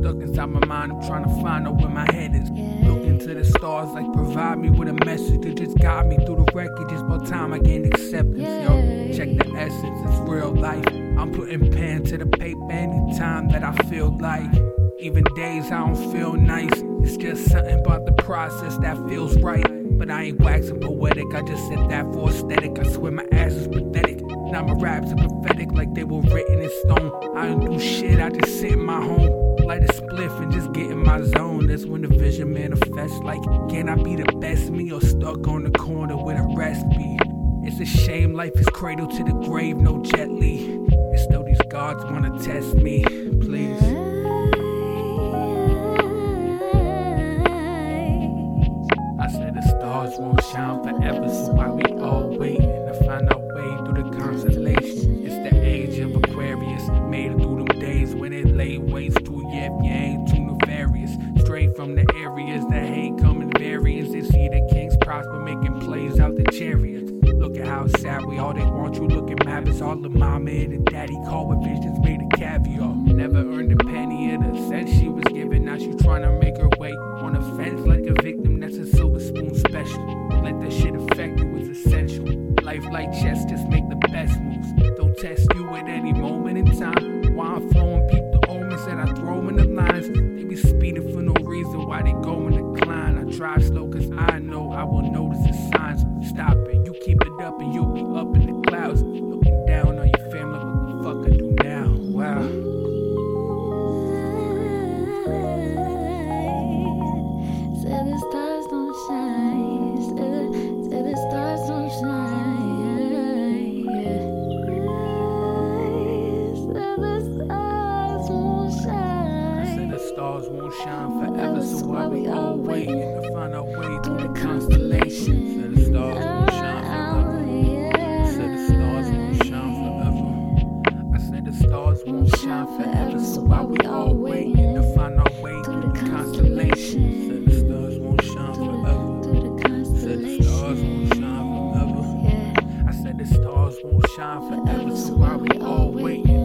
Stuck inside my mind, I'm trying to find out where my head is. Look into the stars, like provide me with a message that just guide me through the wreckage. It's about time I gained acceptance, yo. Check the essence, it's real life. I'm putting pen to the paper anytime that I feel like. Even days I don't feel nice. It's just something about the process that feels right. But I ain't waxing poetic, I just said that for aesthetic. I swear my ass is pathetic. Now my raps are pathetic like they were written in stone. I don't do shit, I just sit in my home. Light a spliff and just get in my zone. That's when the vision manifests. Like, can I be the best me or stuck on the corner with a rest be? It's a shame life is cradle to the grave, no gently. And still these gods wanna test me, please. I said the stars won't shine forever, so why we all waiting to find our way through the constellation? It's the age of Aquarius, made through them days when it lay waste you ain't too nefarious. Straight from the areas that hate coming variants, they see the kings prosper, making plays out the chariots. Look at how sad we all they want you looking mad. It's all the mama and the daddy call with visions made of caviar. Never earned a penny of the cent she was given. Now she trying to make her way on a fence like a victim that's a silver spoon special. Let that shit affect you, it's essential. Life like chess, just make the best moves. Don't test you at any moment in time. Why they go in decline. I drive slow cause I know I will notice the signs. Stop it, you keep it up and you'll shine forever, so why we all waiting to find our way through the constellations? Said the stars will shine forever. Said the stars will shine forever. I said the stars won't shine forever, so why we all waiting to find our way through the constellations? Said. Said the stars won't shine forever. I said the stars won't shine forever, so why we all waiting?